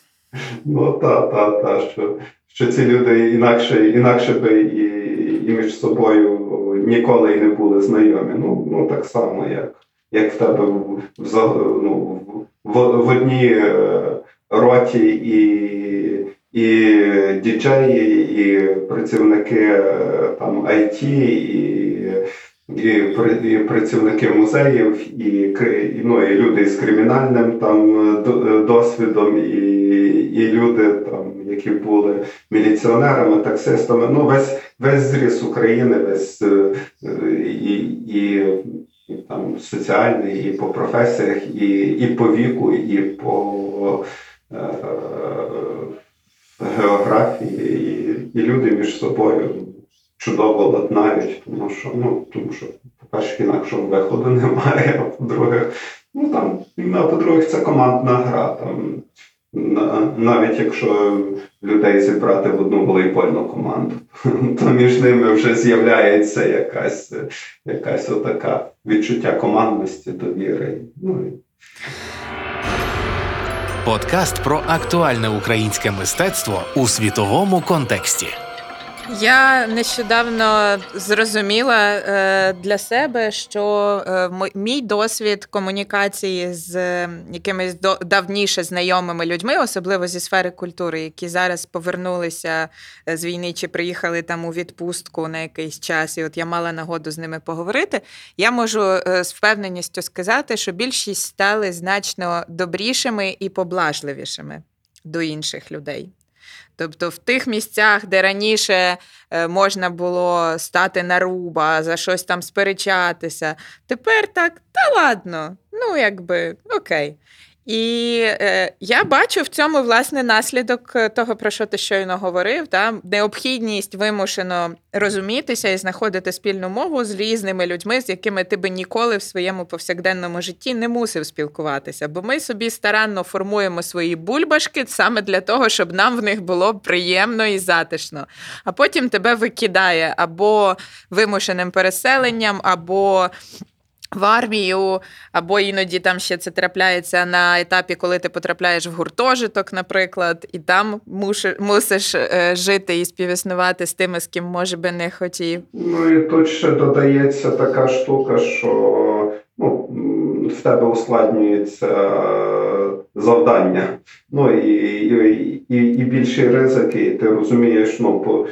Ну та, та, та, що що ці люди інакше інакше би і і між собою ніколи і не були знайомі. Ну ну так само, як як в тебе в, ну, в, в одній е, роті і і діджеї, і працівники е, там IT, і і, і працівники музеїв, і ну, і люди з кримінальним там е, досвідом, і і люди, там, які були міліціонерами, таксистами. Ну, весь весь зріс України, весь е, і, і, там соціальний, і по професіях, і, і по віку, і по географії, і, і люди між собою чудово ладнають, тому що, ну, тому що, по-перше, інакшого виходу немає, а по-друге, ну там, а по-друге, це командна гра. Там, навіть якщо людей зібрати в одну волейбольну команду, то між ними вже з'являється якась якась отака відчуття командності, довіри. Ну, Подкаст про актуальне українське мистецтво у світовому контексті. Я нещодавно зрозуміла е, для себе, що е, мій досвід комунікації з якимись давніше знайомими людьми, особливо зі сфери культури, які зараз повернулися е, з війни чи приїхали там у відпустку на якийсь час, і от я мала нагоду з ними поговорити. Я можу з впевненістю сказати, що більшість стали значно добрішими і поблажливішими до інших людей. Тобто в тих місцях, де раніше е, можна було стати на руба, за щось там сперечатися, тепер так, та ладно, ну якби окей. І е, я бачу в цьому власне наслідок е, того, про що ти щойно говорив, та необхідність вимушено розумітися і знаходити спільну мову з різними людьми, з якими ти би ніколи в своєму повсякденному житті не мусив спілкуватися. Бо ми собі старанно формуємо свої бульбашки саме для того, щоб нам в них було приємно і затишно. А потім тебе викидає або вимушеним переселенням, або в армію, або іноді там ще це трапляється на етапі, коли ти потрапляєш в гуртожиток, наприклад, і там мусиш е, жити і співіснувати з тими, з ким може би не хотів. Ну і тут ще додається така штука, що ну, в тебе ускладнюється завдання. Ну і і, і, і більші ризики, і ти розумієш, ну по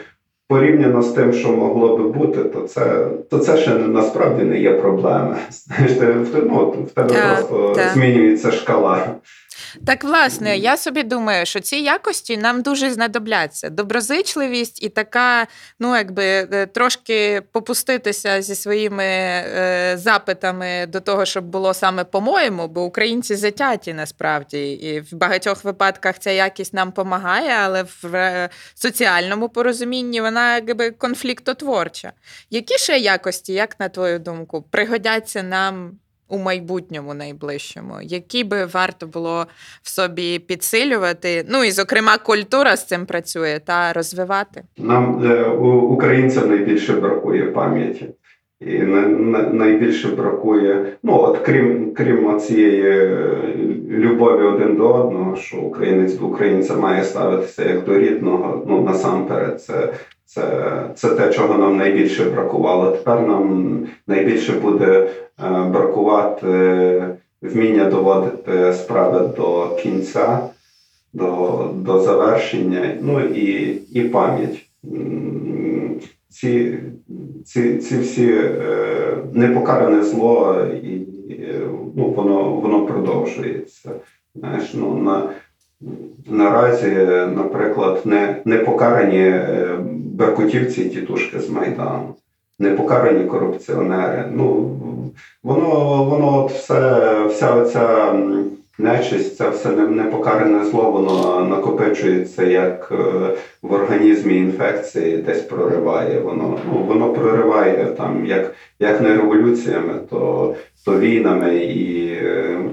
порівняно з тим, що могло би бути, то це то це ще насправді не є проблема. Знаєш, ти, ну, в тебе а, просто та. змінюється шкала. Так, власне, я собі думаю, що ці якості нам дуже знадобляться. Доброзичливість і така, ну якби е, трошки попуститися зі своїми е, запитами до того, щоб було саме по-моєму, бо українці затяті насправді, і в багатьох випадках ця якість нам допомагає, але в е, соціальному порозумінні вона якби конфліктотворча. Які ще якості, як на твою думку, пригодяться нам? У майбутньому найближчому, які би варто було в собі підсилювати. Ну і, зокрема, культура з цим працює та розвивати. Нам е, українцям найбільше бракує пам'яті. І найбільше бракує, ну от крім крім цієї е, любові один до одного, що українець до українця має ставитися як до рідного. Ну насамперед, це це, це те, чого нам найбільше бракувало. Тепер нам найбільше буде Е, бракувати вміння доводити справи до кінця, до до завершення, ну і і пам'ять. Ці ці, ці всі е, непокаране зло, і ну, воно воно продовжується. Знаєш, ну, на, Наразі, наприклад, не, не покарані е, беркутівці тітушки з Майдану непокарані корупціонери. Ну, Воно воно от все, вся оця нечисть, це все непокаране зло, воно накопичується як е, в організмі інфекції, десь прориває. Воно ну, воно прориває там, як як не революціями, то то війнами і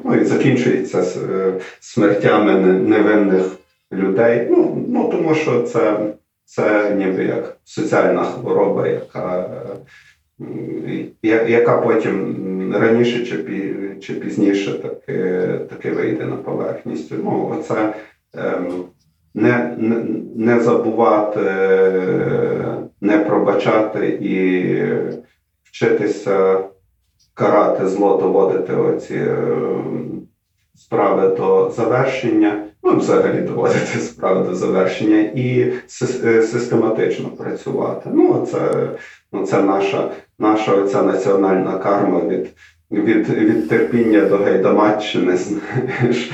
ну, і закінчується е, смертями невинних людей. Ну, ну Тому що це це ніби як соціальна хвороба, яка яка потім раніше чи чи пізніше таке таки вийде на поверхність. Ну, оце ем, не, не, не забувати, не пробачати і вчитися карати зло, доводити оці ем, справи до завершення ну, взагалі доводити справу до завершення і е, систематично працювати. Ну, це ну, це наша наша оця національна карма від від, від терпіння до гайдамаччини. знаєш.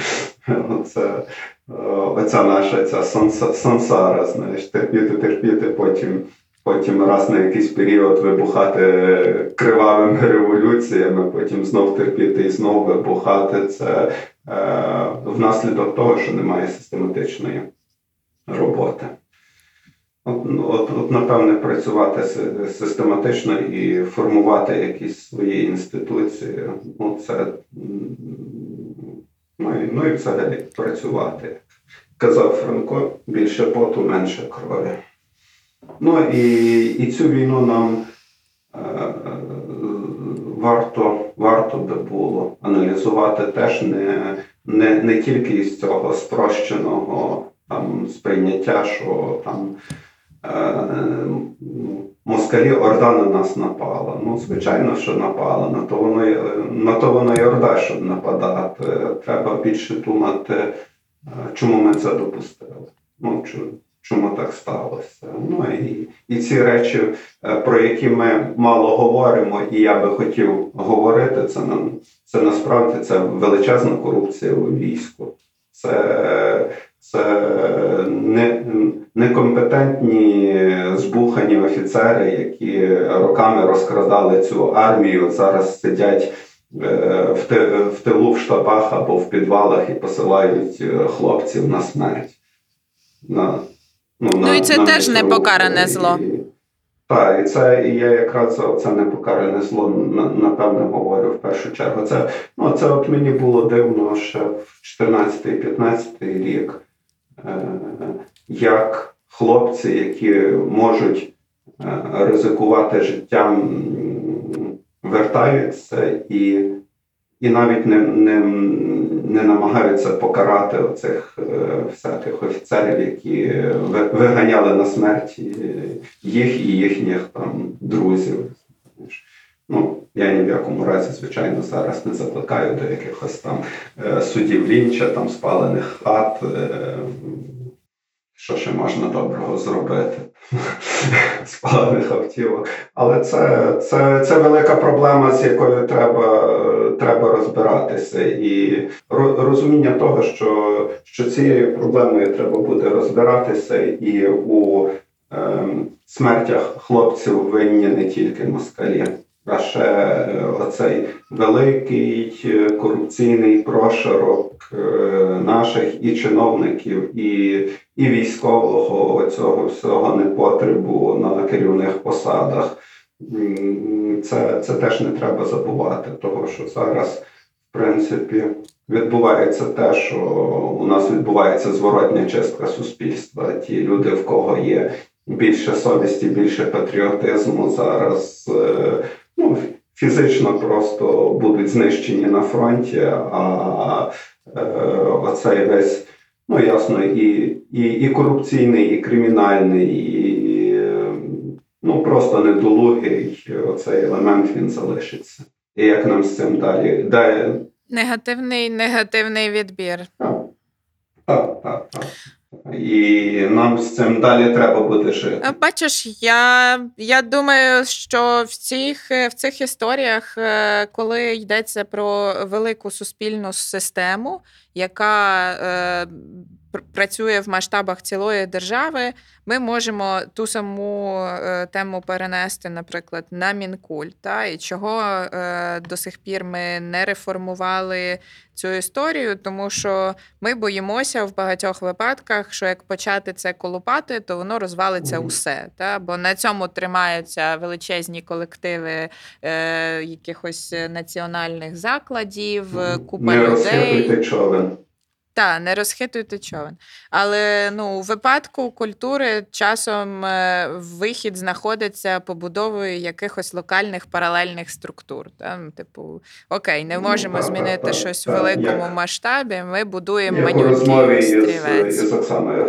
Оце, Оця наша ця сансара, знаєш, терпіти, терпіти, потім. Потім раз на якийсь період вибухати кривавими революціями, потім знов терпіти і знов вибухати. Це Е, внаслідок того, що немає систематичної роботи. От, ну, от, от, напевне, працювати систематично і формувати якісь свої інституції. Ну, це, ну, і, ну і взагалі працювати. Казав Франко, більше поту, менше крові. Ну і, і цю війну нам. Е, варто варто би було аналізувати теж не не, не тільки із цього спрощеного там сприйняття, що там москалі Орда на нас напала. Ну, звичайно, що напала. На то воно, на то воно і Орда, щоб нападати. Треба більше думати, е, чому ми це допустили. Ну, чому так сталося. Ну і, і ці речі, е, про які ми мало говоримо, і я би хотів говорити, це нам це насправді це величезна корупція у війську. Це, це не, некомпетентні збухані офіцери, які роками розкрадали цю армію, зараз сидять е, в, тилу в штабах або в підвалах і посилають е, хлопців на смерть. На, Ну, і це теж метро. непокаране зло. Так, і це і я якраз це непокаране зло на- напевно говорю в першу чергу. Це ну це от мені було дивно ще в 14-15 рік, е, як хлопці, які можуть е, ризикувати життям, вертаються і, і навіть не, не, не намагаються покарати оцих е, всяких офіцерів, які ви- виганяли на смерть е, їх і їхніх там друзів. Ну, я ні в якому разі, звичайно, зараз не закликаю до якихось там е, судів лінча, там спалених хат. Що ще можна доброго зробити? Спалених автівок. Але це, це, це велика проблема, з якою треба, треба розбиратися. І ро- розуміння того, що, що цією проблемою треба буде розбиратися, і у ем, смертях хлопців винні не тільки москалі, ще е, оцей великий е, корупційний прошарок е, наших і чиновників, і, і військового цього всього непотребу на керівних посадах. Це, це теж не треба забувати, того що зараз, в принципі, відбувається те, що у нас відбувається зворотня чистка суспільства. Ті люди, в кого є більше совісті, більше патріотизму, зараз ну, фізично просто будуть знищені на фронті, а е, оцей весь, ну ясно, і, і, і корупційний, і кримінальний, і ну просто недолугий оцей елемент він залишиться. І як нам з цим далі? далі Негативний, негативний відбір. так, так, так, так. І нам з цим далі треба буде жити. Е, Бачиш, я, я думаю, що в цих, е, в цих історіях, е, коли йдеться про велику суспільну систему, яка працює в масштабах цілої держави, ми можемо ту саму е, тему перенести, наприклад, на Мінкульт. Та? І чого е, до сих пір ми не реформували цю історію, тому що ми боїмося в багатьох випадках, що як почати це колупати, то воно розвалиться усе. Та? Бо на цьому тримаються величезні колективи е, якихось національних закладів, е, купа Не людей. човен. Та, не розхитуйте човен. Але ну, у випадку культури часом е, вихід знаходиться побудовою якихось локальних паралельних структур. Та? Ну, Типу, окей, не можемо змінити щось в великому як- масштабі. Ми будуємо манюнький із, острівець. із Оксаною.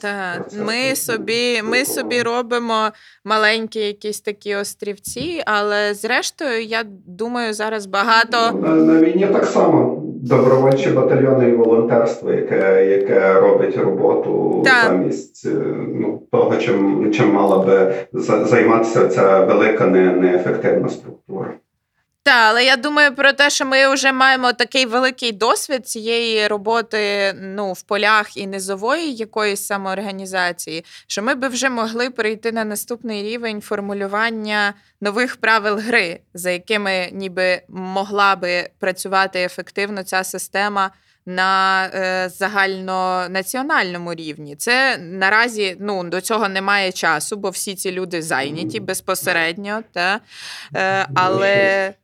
Так, ми собі, ми собі робимо маленькі якісь такі острівці, але зрештою, я думаю, зараз багато. На, на війні так само. Добровольчі батальйони і волонтерство, яке, яке робить роботу Так. замість е, ну, того, чим, чим мала би за- займатися ця велика не, неефективна структура. Так, але я думаю про те, що ми вже маємо такий великий досвід цієї роботи ну, в полях і низової якоїсь самоорганізації, що ми би вже могли перейти на наступний рівень формулювання нових правил гри, за якими ніби могла би працювати ефективно ця система. На е, загальнонаціональному рівні це наразі ну до цього немає часу, бо всі ці люди зайняті безпосередньо, та е, але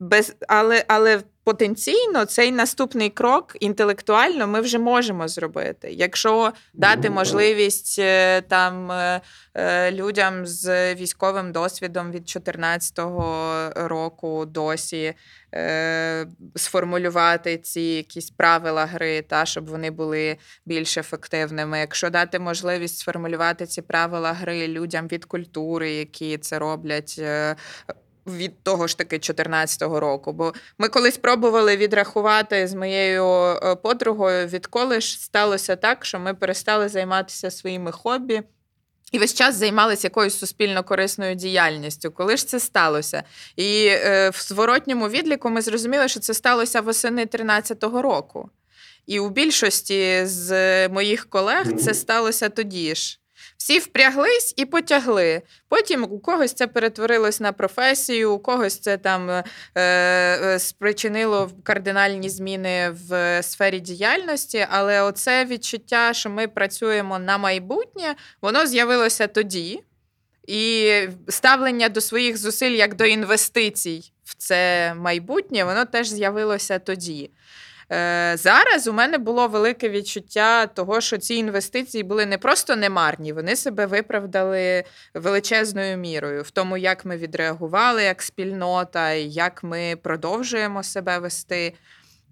без, але, але потенційно цей наступний крок інтелектуально ми вже можемо зробити. Якщо дати Ну, можливість е, там е, е, людям з військовим досвідом від 14-го року досі е, сформулювати ці якісь правила гри, та щоб вони були більш ефективними. Якщо дати можливість сформулювати ці правила гри людям від культури, які це роблять. Від того ж таки 14-го року. Бо ми колись пробували відрахувати з моєю е, подругою, відколи ж сталося так, що ми перестали займатися своїми хобі. І весь час займалися якоюсь суспільно корисною діяльністю. Коли ж це сталося? І е, в зворотньому відліку ми зрозуміли, що це сталося восени 13-го року. І у більшості з моїх колег це сталося тоді ж. Всі впряглись і потягли. Потім у когось це перетворилось на професію, у когось це там е, е, спричинило кардинальні зміни в сфері діяльності. Але оце відчуття, що ми працюємо на майбутнє, воно з'явилося тоді. І ставлення до своїх зусиль як до інвестицій в це майбутнє, воно теж з'явилося тоді. Е, Зараз у мене було велике відчуття того, що ці інвестиції були не просто немарні, вони себе виправдали величезною мірою в тому, як ми відреагували як спільнота, як ми продовжуємо себе вести.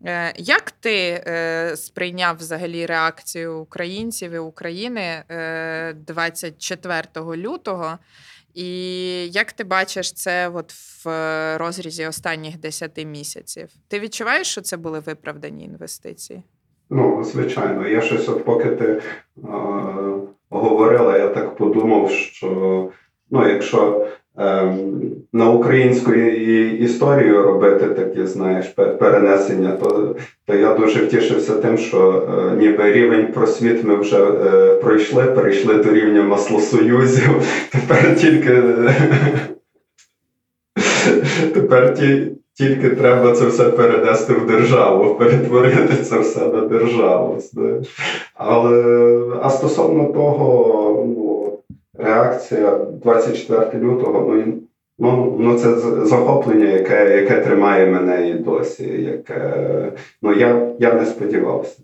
Е, Як ти е, сприйняв взагалі реакцію українців і України е, 24 лютого? І як ти бачиш це от в е, розрізі останніх 10 місяців? Ти відчуваєш, що це були виправдані інвестиції? Ну, звичайно, я щось, от поки ти е, говорила, я так подумав, що ну, якщо на українську історію робити такі, знаєш, перенесення, то, то я дуже втішився тим, що е, ніби рівень просвіт ми вже е, пройшли, перейшли до рівня маслосоюзів. Тепер тільки тепер тільки треба це все перенести в державу, перетворити це все на державу. Але а стосовно того, реакція 24 лютого, ну, ну, ну це захоплення, яке, яке тримає мене і досі. Яке, ну, я, я не сподівався.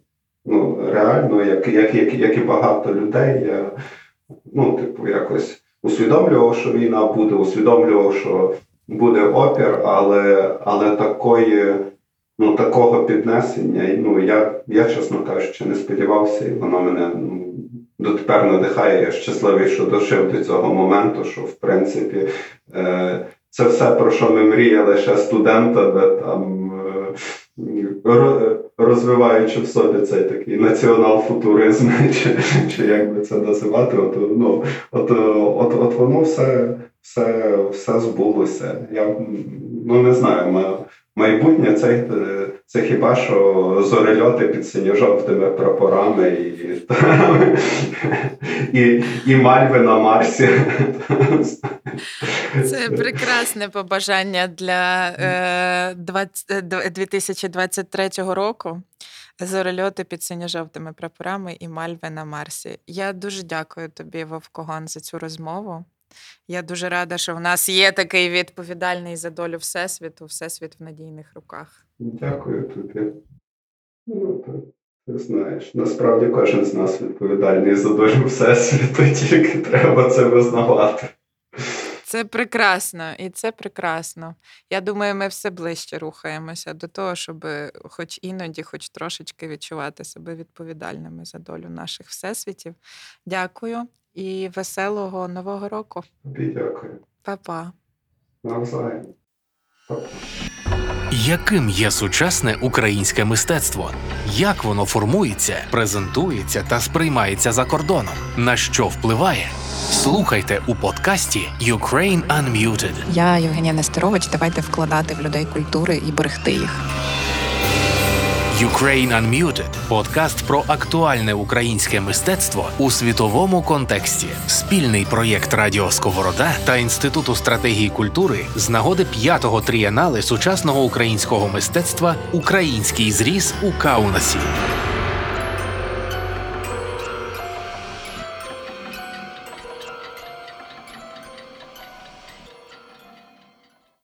Ну, реально, як, як, як, як і багато людей, я ну, типу, якось усвідомлював, що війна буде, усвідомлював, що буде опір, але, але такої, ну, такого піднесення, ну, я, я, чесно кажучи, не сподівався, і воно мене ну, дотепер надихає. Я щасливий, що дожив до цього моменту, що в принципі е, це все, про що ми мріяли ще студентами, там, е, розвиваючи в собі цей такий націонал-футуризм, чи, чи як би це називати, от, ну, от, от, от воно все, все, все збулося. Я ну, не знаю, ма- майбутнє це, е, це хіба що зорельоти під синьо-жовтими прапорами і, і, і мальви на Марсі. Це прекрасне побажання для е, 20, е, 2023 року. Зорольоти під синьо-жовтими прапорами і мальви на Марсі. Я дуже дякую тобі, Вовкогон, за цю розмову. Я дуже рада, що в нас є такий відповідальний за долю Всесвіту, Всесвіт в надійних руках. Дякую тобі. Ну, ти, ти знаєш, насправді кожен з нас відповідальний за долю Всесвіту, тільки треба це визнавати. Це прекрасно, і це прекрасно. Я думаю, ми все ближче рухаємося до того, щоб хоч іноді, хоч трошечки відчувати себе відповідальними за долю наших всесвітів. Дякую і веселого нового року. Тобі дякую. Па-па. Навзаєм. Яким є сучасне українське мистецтво? Як воно формується, презентується та сприймається за кордоном? На що впливає? Слухайте у подкасті Ukraine Unmuted. Я Євгенія Нестерович. Давайте вкладати в людей культури і берегти їх. Ukraine Unmuted – подкаст про актуальне українське мистецтво у світовому контексті. Спільний проєкт Радіо Сковорода та Інституту стратегії культури з нагоди п'ятого тріянали сучасного українського мистецтва Український зріз у Каунасі.